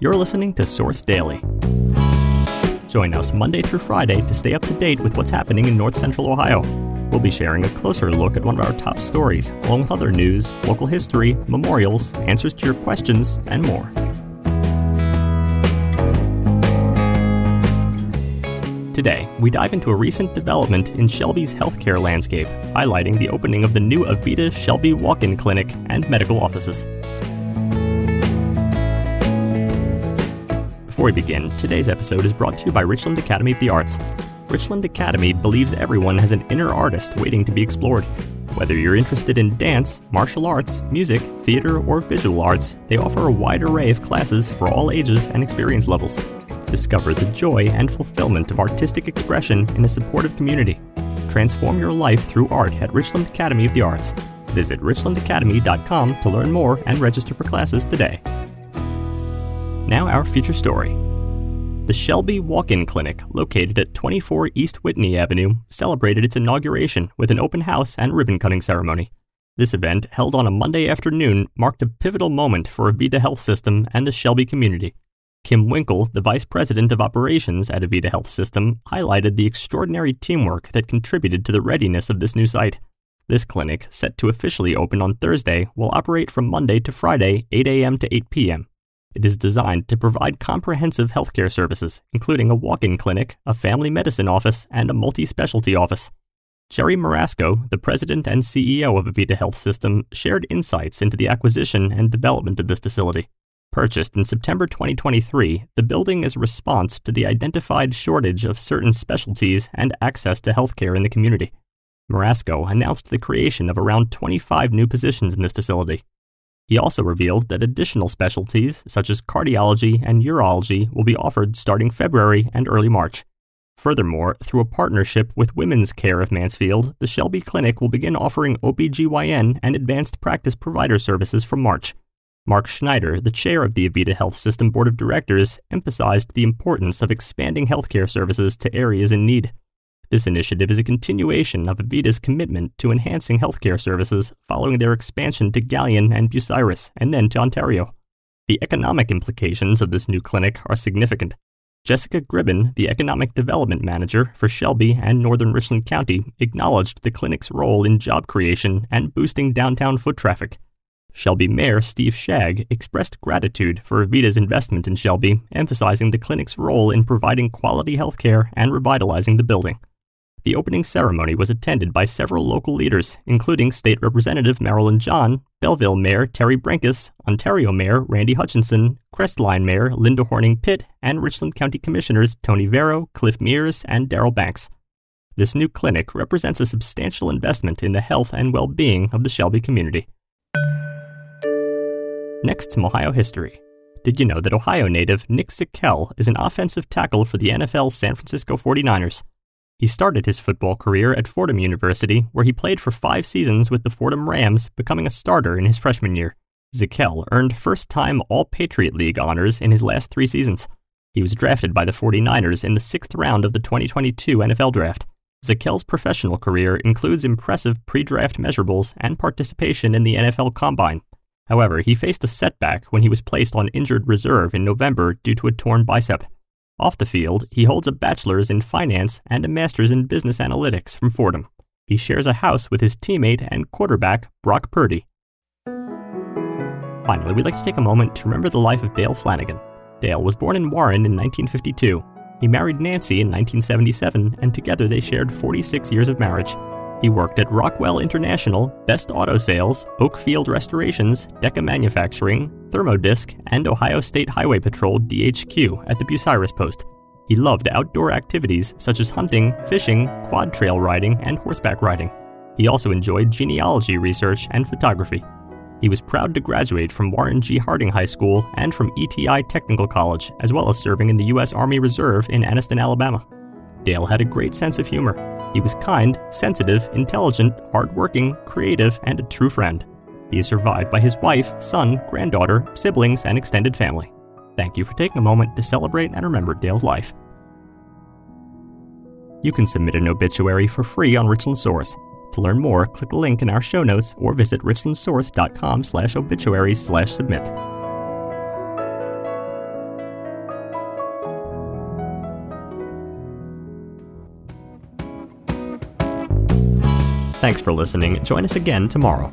You're listening to Source Daily. Join us Monday through Friday to stay up to date with what's happening in North Central Ohio. We'll be sharing a closer look at one of our top stories, along with other news, local history, memorials, answers to your questions, and more. Today, we dive into a recent development in Shelby's healthcare landscape, highlighting the opening of the new Avita Shelby walk in clinic and medical offices. Before we begin, today's episode is brought to you by Richland Academy of the Arts. Richland Academy believes everyone has an inner artist waiting to be explored. Whether you're interested in dance, martial arts, music, theater, or visual arts, they offer a wide array of classes for all ages and experience levels. Discover the joy and fulfillment of artistic expression in a supportive community. Transform your life through art at Richland Academy of the Arts. Visit richlandacademy.com to learn more and register for classes today. Now, our feature story. The Shelby Walk In Clinic, located at 24 East Whitney Avenue, celebrated its inauguration with an open house and ribbon cutting ceremony. This event, held on a Monday afternoon, marked a pivotal moment for Avita Health System and the Shelby community. Kim Winkle, the Vice President of Operations at Avita Health System, highlighted the extraordinary teamwork that contributed to the readiness of this new site. This clinic, set to officially open on Thursday, will operate from Monday to Friday, 8 a.m. to 8 p.m. It is designed to provide comprehensive healthcare services, including a walk in clinic, a family medicine office, and a multi specialty office. Jerry Morasko, the president and CEO of Avita Health System, shared insights into the acquisition and development of this facility. Purchased in September 2023, the building is a response to the identified shortage of certain specialties and access to healthcare in the community. Morasko announced the creation of around 25 new positions in this facility. He also revealed that additional specialties, such as cardiology and urology, will be offered starting February and early March. Furthermore, through a partnership with Women's Care of Mansfield, the Shelby Clinic will begin offering OBGYN and advanced practice provider services from March. Mark Schneider, the chair of the Avita Health System Board of Directors, emphasized the importance of expanding healthcare services to areas in need. This initiative is a continuation of Avita's commitment to enhancing healthcare services following their expansion to Galion and Bucyrus, and then to Ontario. The economic implications of this new clinic are significant. Jessica Gribben, the Economic Development Manager for Shelby and Northern Richland County, acknowledged the clinic's role in job creation and boosting downtown foot traffic. Shelby Mayor Steve Schag expressed gratitude for Avita's investment in Shelby, emphasizing the clinic's role in providing quality health care and revitalizing the building. The opening ceremony was attended by several local leaders, including State Representative Marilyn John, Belleville Mayor Terry Brinkus, Ontario Mayor Randy Hutchinson, Crestline Mayor Linda Horning Pitt, and Richland County Commissioners Tony Vero, Cliff Mears, and Darrell Banks. This new clinic represents a substantial investment in the health and well being of the Shelby community. Next, some Ohio history. Did you know that Ohio native Nick Zakelj is an offensive tackle for the NFL San Francisco 49ers? He started his football career at Fordham University, where he played for five seasons with the Fordham Rams, becoming a starter in his freshman year. Zakelj earned first time All Patriot League honors in his last three seasons. He was drafted by the 49ers in the sixth round of the 2022 NFL Draft. Zakelj's professional career includes impressive pre draft measurables and participation in the NFL Combine. However, he faced a setback when he was placed on injured reserve in November due to a torn bicep. Off the field, he holds a bachelor's in finance and a master's in business analytics from Fordham. He shares a house with his teammate and quarterback, Brock Purdy. Finally, we'd like to take a moment to remember the life of Dale Flanigan. Dale was born in Warren in 1952. He married Nancy in 1977, and together they shared 46 years of marriage. He worked at Rockwell International, Best Auto Sales, Oakfield Restorations, Decca Manufacturing, Thermodisc, and Ohio State Highway Patrol DHQ at the Bucyrus Post. He loved outdoor activities such as hunting, fishing, quad trail riding, and horseback riding. He also enjoyed genealogy research and photography. He was proud to graduate from Warren G. Harding High School and from ETI Technical College, as well as serving in the U.S. Army Reserve in Anniston, Alabama. Dale had a great sense of humor. He was kind, sensitive, intelligent, hardworking, creative, and a true friend. He is survived by his wife, son, granddaughter, siblings, and extended family. Thank you for taking a moment to celebrate and remember Dale's life. You can submit an obituary for free on Richland Source. To learn more, click the link in our show notes or visit richlandsource.com slash obituaries slash submit. Thanks for listening. Join us again tomorrow.